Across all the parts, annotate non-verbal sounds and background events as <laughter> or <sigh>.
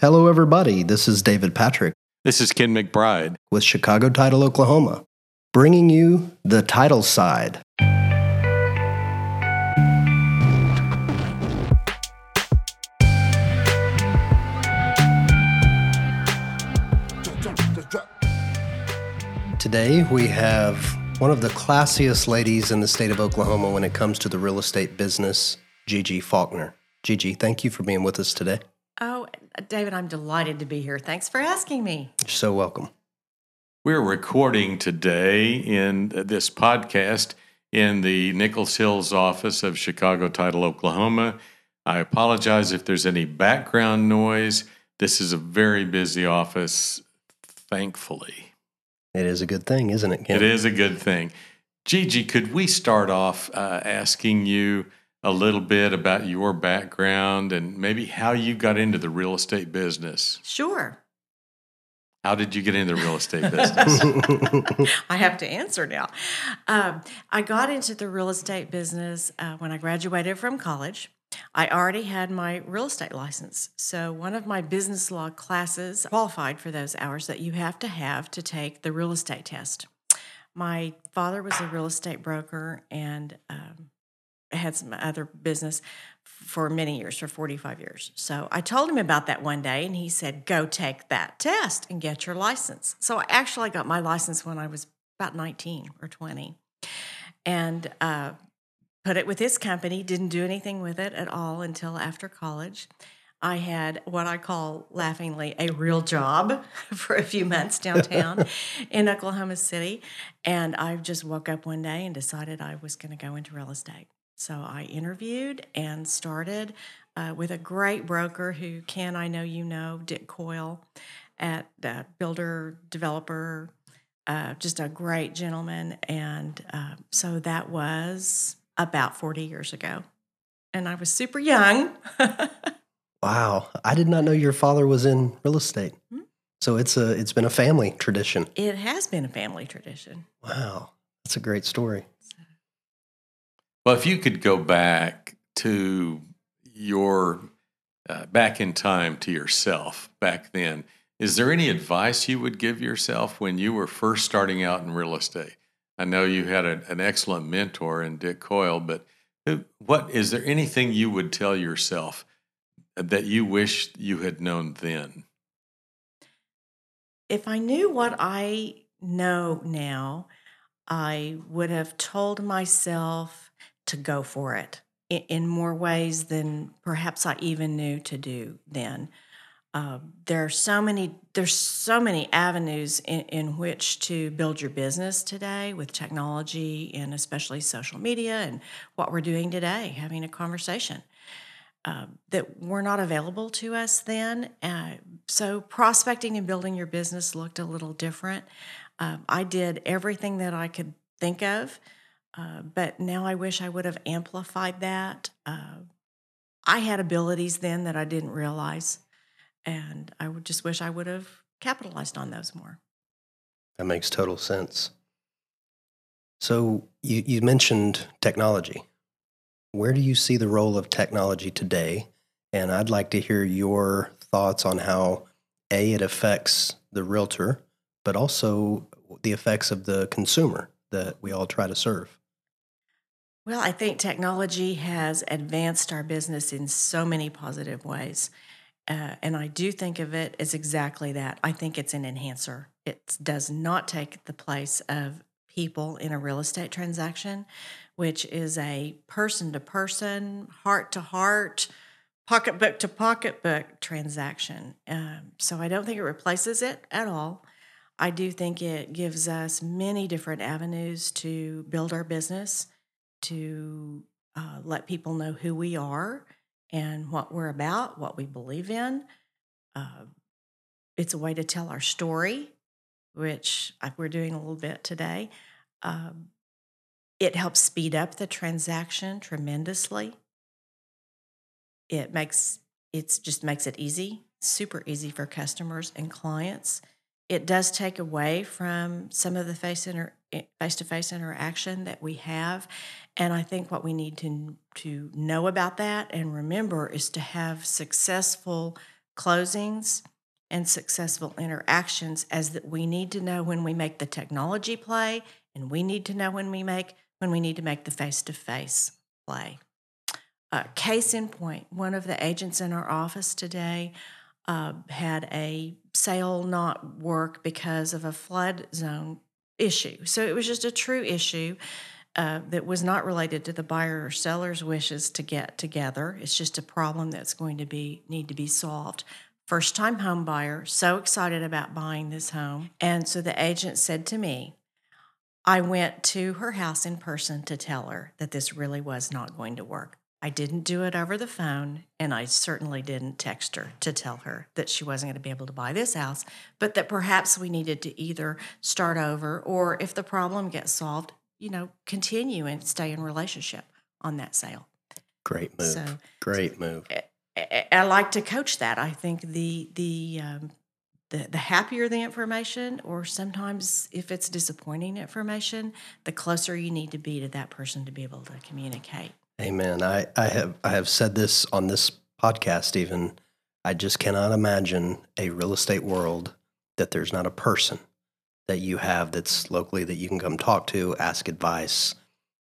Hello, everybody. This is David Patrick This is Ken McBride. with Chicago Title, Oklahoma, bringing you the title side. Today, we have one of the classiest ladies in the state of Oklahoma when it comes to the real estate business, Gigi Faulkner. Gigi, thank you for being with us today. David, I'm delighted to be here. Thanks for asking me. You're so welcome. We're recording today in this podcast in the Nichols Hills office of Chicago Title, Oklahoma. I apologize if there's any background noise. This is a very busy office, thankfully. It is a good thing, isn't it, Ken? It is a good thing. Gigi, could we start off uh, asking you a little bit about your background and maybe how you got into the real estate business? Sure. How did you get into the real estate <laughs> business? I have to answer now. Um, I got into the real estate business uh, when I graduated from college. I already had my real estate license. So, one of my business law classes qualified for those hours that you have to have to take the real estate test. My father was a real estate broker and um, had some other business for many years, for 45 years. So I told him about that one day, and he said, Go take that test and get your license. So I actually got my license when I was about 19 or 20 and uh, put it with his company, didn't do anything with it at all until after college. I had what I call laughingly a real job <laughs> for a few months downtown in Oklahoma City. And I just woke up one day and decided I was going to go into real estate. So I interviewed and started uh, with a great broker who Ken, I know you know, Dick Coyle at uh, Builder Developer, uh, just a great gentleman. And uh, so that was about 40 years ago. And I was super young. <laughs> Wow, I did not know your father was in real estate. Hmm. So it's a it's been a family tradition. it has been a family tradition. Wow, that's a great story. Well, if you could go back to your uh, back in time to yourself back then, is there any advice you would give yourself when you were first starting out in real estate? I know you had a, an excellent mentor in Dick Coyle, but who, what is there anything you would tell yourself that you wish you had known then? If I knew what I know now, I would have told myself to go for it in, in more ways than perhaps I even knew to do then. Uh, there are so many there's so many avenues in, in which to build your business today with technology and especially social media and what we're doing today having a conversation uh, that were not available to us then uh, so prospecting and building your business looked a little different um, i did everything that i could think of uh, but now i wish i would have amplified that uh, i had abilities then that i didn't realize and I would just wish I would have capitalized on those more. That makes total sense. So you you mentioned technology. Where do you see the role of technology today? And I'd like to hear your thoughts on how a it affects the realtor, but also the effects of the consumer that we all try to serve. Well, I think technology has advanced our business in so many positive ways. Uh, and I do think of it as exactly that. I think it's an enhancer. It does not take the place of people in a real estate transaction, which is a person to person, heart to heart, pocketbook to pocketbook transaction. Um, so I don't think it replaces it at all. I do think it gives us many different avenues to build our business, to uh, let people know who we are and what we're about, what we believe in. Uh, it's a way to tell our story, which we're doing a little bit today. Um, it helps speed up the transaction tremendously. It makes it just makes it easy, super easy for customers and clients. It does take away from some of the face inter, face-to-face interaction that we have, and I think what we need to to know about that and remember is to have successful closings and successful interactions as that we need to know when we make the technology play and we need to know when we make when we need to make the face-to-face play. Uh, case in point one of the agents in our office today uh, had a sale not work because of a flood zone issue so it was just a true issue uh, that was not related to the buyer or seller's wishes to get together. It's just a problem that's going to be need to be solved. First time home buyer, so excited about buying this home. And so the agent said to me, I went to her house in person to tell her that this really was not going to work. I didn't do it over the phone, and I certainly didn't text her to tell her that she wasn't going to be able to buy this house, but that perhaps we needed to either start over or if the problem gets solved, you know, continue and stay in relationship on that sale. Great move. So Great move. I, I like to coach that. I think the the um, the the happier the information, or sometimes if it's disappointing information, the closer you need to be to that person to be able to communicate. Amen. I, I have I have said this on this podcast even. I just cannot imagine a real estate world that there's not a person that you have that's locally that you can come talk to, ask advice,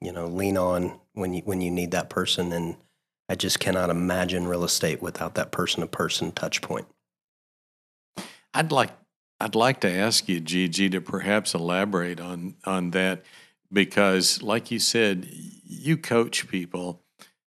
you know, lean on when you when you need that person. And I just cannot imagine real estate without that person to person touch point. I'd like I'd like to ask you, Gigi, to perhaps elaborate on on that because, like you said, you coach people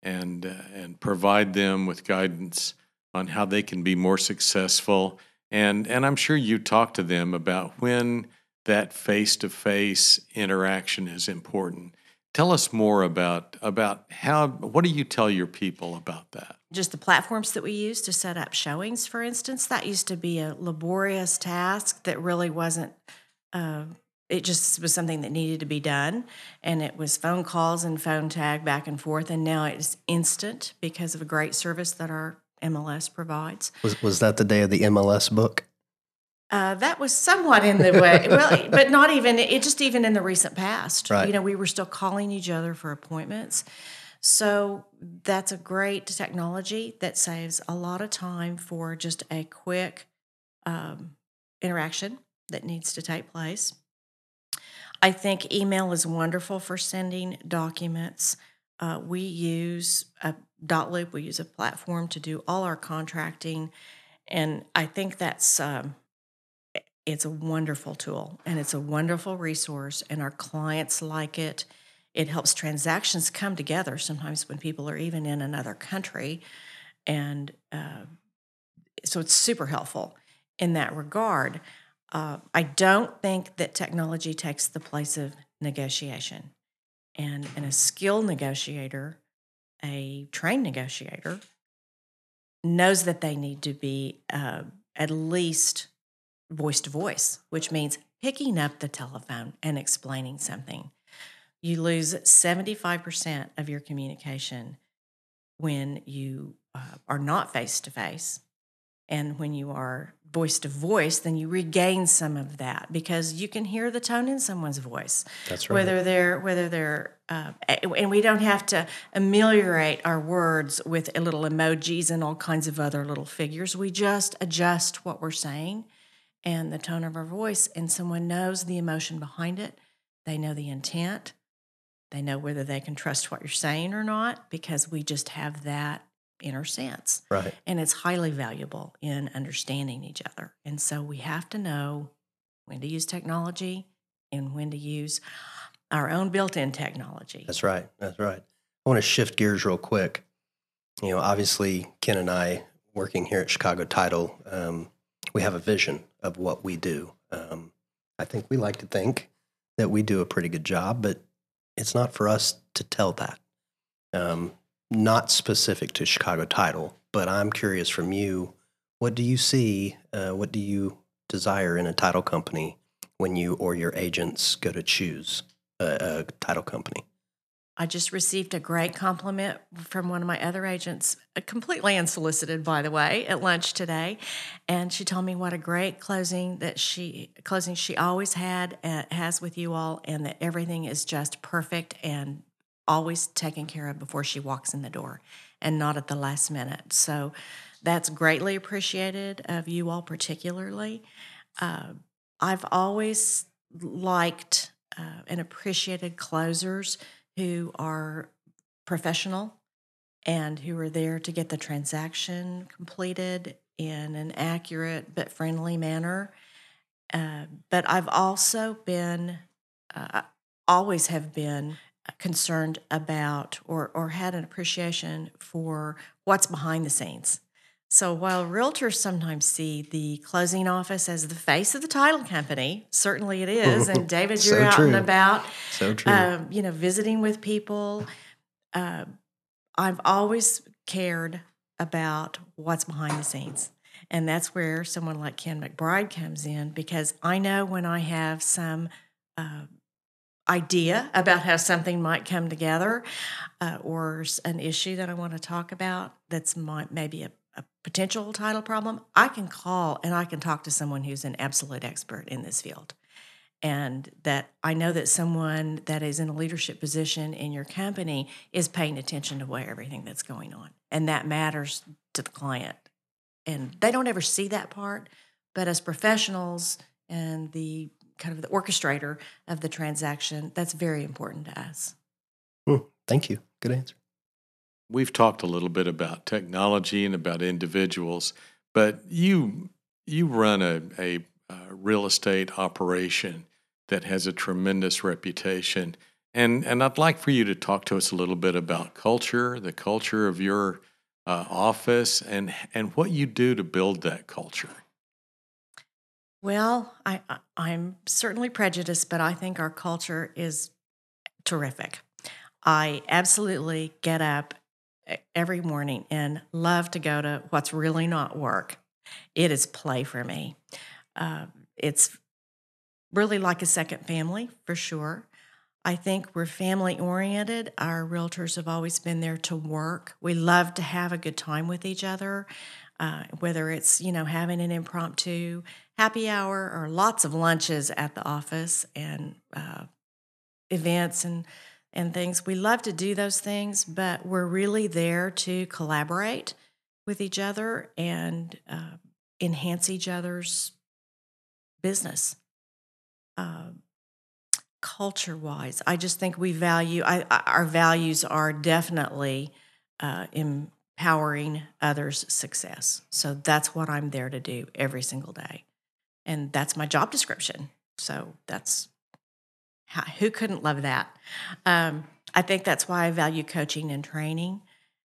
and uh, and provide them with guidance on how they can be more successful. And and I'm sure you talk to them about when that face to face interaction is important. Tell us more about about how what do you tell your people about that? Just the platforms that we use to set up showings, for instance, that used to be a laborious task that really wasn't. Uh, it just was something that needed to be done, and it was phone calls and phone tag back and forth. And now it's instant because of a great service that our MLS provides. Was was that the day of the MLS book? Uh, that was somewhat in the way, <laughs> well, but not even. It just even in the recent past. Right. You know, we were still calling each other for appointments. So that's a great technology that saves a lot of time for just a quick um, interaction that needs to take place. I think email is wonderful for sending documents. Uh, we use a dotloop. We use a platform to do all our contracting, and I think that's um, it's a wonderful tool and it's a wonderful resource, and our clients like it. It helps transactions come together sometimes when people are even in another country. And uh, so it's super helpful in that regard. Uh, I don't think that technology takes the place of negotiation. And, and a skilled negotiator, a trained negotiator, knows that they need to be uh, at least voice to voice, which means picking up the telephone and explaining something. You lose 75% of your communication when you uh, are not face to face. And when you are voice to voice, then you regain some of that because you can hear the tone in someone's voice. That's right. Whether they're whether they're uh, and we don't have to ameliorate our words with little emojis and all kinds of other little figures. We just adjust what we're saying and the tone of our voice, and someone knows the emotion behind it. They know the intent. They know whether they can trust what you're saying or not because we just have that inner sense. Right. And it's highly valuable in understanding each other. And so we have to know when to use technology and when to use our own built in technology. That's right. That's right. I want to shift gears real quick. You know, obviously, Ken and I, working here at Chicago Title, um, we have a vision of what we do. Um, I think we like to think that we do a pretty good job, but it's not for us to tell that. Um, not specific to Chicago Title, but I'm curious from you what do you see? Uh, what do you desire in a title company when you or your agents go to choose a, a title company? I just received a great compliment from one of my other agents, uh, completely unsolicited, by the way, at lunch today, and she told me what a great closing that she closing she always had uh, has with you all, and that everything is just perfect and always taken care of before she walks in the door, and not at the last minute. So That's greatly appreciated of you all, particularly. Uh, I've always liked uh, and appreciated closers who are professional and who are there to get the transaction completed in an accurate but friendly manner. Uh, but I've also been, uh, always have been concerned about or, or had an appreciation for what's behind the scenes. So while realtors sometimes see the closing office as the face of the title company, certainly it is. And <laughs> David, you're So out true. and about, So true. um, you know, visiting with people. Uh, I've always cared about what's behind the scenes. And that's where someone like Ken McBride comes in because I know when I have some uh, idea about how something might come together uh, or an issue that I want to talk about that's my, maybe a, a potential title problem, I can call and I can talk to someone who's an absolute expert in this field. And that I know that someone that is in a leadership position in your company is paying attention to where everything that's going on. And that matters to the client. And they don't ever see that part, but as professionals and the kind of the orchestrator of the transaction, that's very important to us. Hmm, Thank you. Good answer. We've talked a little bit about technology and about individuals, but you you run a, a, uh real estate operation that has a tremendous reputation, and and I'd like for you to talk to us a little bit about culture, the culture of your uh, office, and and what you do to build that culture. Well, I, I'm certainly prejudiced, but I think our culture is terrific. I absolutely get up every morning and love to go to what's really not work. It is play for me. Uh, it's really like a second family for sure. I think we're family oriented. Our realtors have always been there to work. We love to have a good time with each other, uh, whether it's you know having an impromptu happy hour or lots of lunches at the office and uh, events and and things. We love to do those things, but we're really there to collaborate with each other and uh, enhance each other's business. Uh, culture wise, I just think we value, I, I- our values are definitely uh, empowering others' success. So that's what I'm there to do every single day. And that's my job description. So that's who couldn't love that? Um, I think that's why I value coaching and training.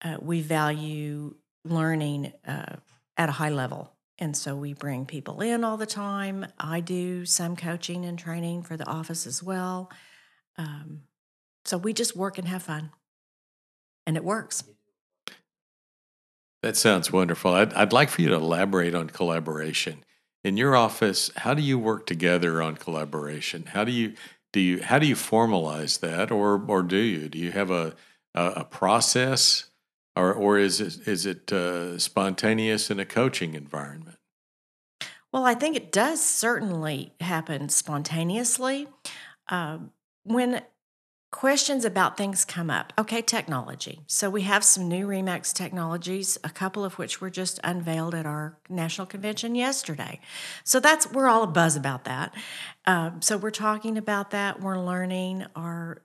Uh, we value learning uh, at a high level. And so we bring people in all the time. I do some coaching and training for the office as well. Um, so we just work and have fun. And it works. That sounds wonderful. I'd, I'd like for you to elaborate on collaboration. In your office, how do you work together on collaboration? How do you do you how do you formalize that, or or do you do you have a a, a process, or or is it is it uh, spontaneous in a coaching environment? Well, I think it does certainly happen spontaneously. Um, when questions about things come up, okay, technology. So we have some new Remax technologies, a couple of which were just unveiled at our national convention yesterday. So that's we're all a buzz about that. Um, so we're talking about that. We're learning. Our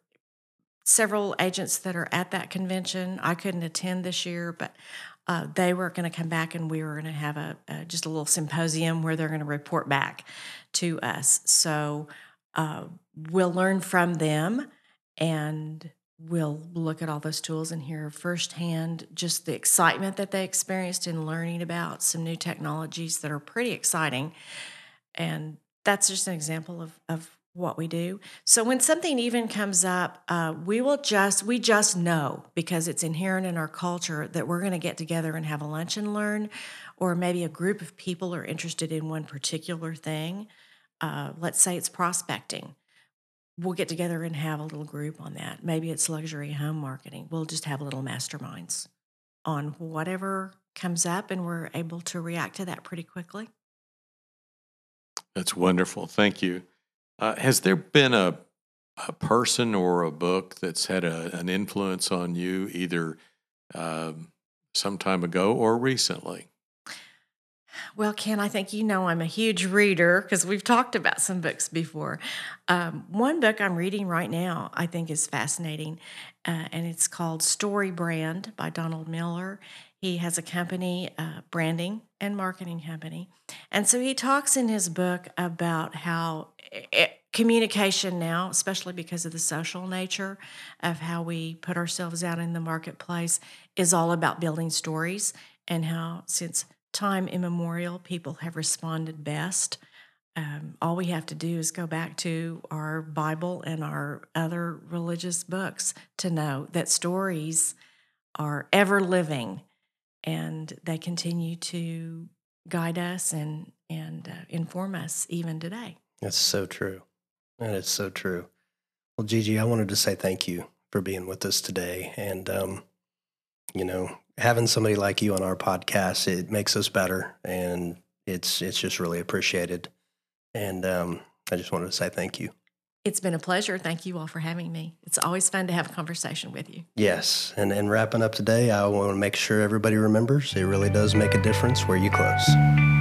several agents that are at that convention. I couldn't attend this year, but uh, they were going to come back and we were going to have a, a just a little symposium where they're going to report back to us. So uh, we'll learn from them and we'll look at all those tools and hear firsthand just the excitement that they experienced in learning about some new technologies that are pretty exciting. And that's just an example of, of what we do. So when something even comes up, uh, we will just we just know because it's inherent in our culture that we're going to get together and have a lunch and learn, or maybe a group of people are interested in one particular thing. Uh, let's say it's prospecting. We'll get together and have a little group on that. Maybe it's luxury home marketing. We'll just have little masterminds on whatever comes up, and we're able to react to that pretty quickly. That's wonderful. Thank you. Uh, has there been a a person or a book that's had a, an influence on you, either um, some time ago or recently? Well, Ken, I think you know I'm a huge reader because we've talked about some books before. Um, one book I'm reading right now I think is fascinating, uh, and it's called StoryBrand by Donald Miller. He has a company, uh, branding and marketing company. And so he talks in his book about how it, eh, communication now, especially because of the social nature of how we put ourselves out in the marketplace, is all about building stories and how, since time immemorial, people have responded best. Um, all we have to do is go back to our Bible and our other religious books to know that stories are ever living and they continue to guide us and and uh, inform us even today. That's so true. That is so true. Well, Gigi, I wanted to say thank you for being with us today. And, um, you know, having somebody like you on our podcast, it makes us better. And it's, it's just really appreciated. And um, I just wanted to say thank you. It's been a pleasure. Thank you all for having me. It's always fun to have a conversation with you. Yes. And, and wrapping up today, I want to make sure everybody remembers it really does make a difference where you close.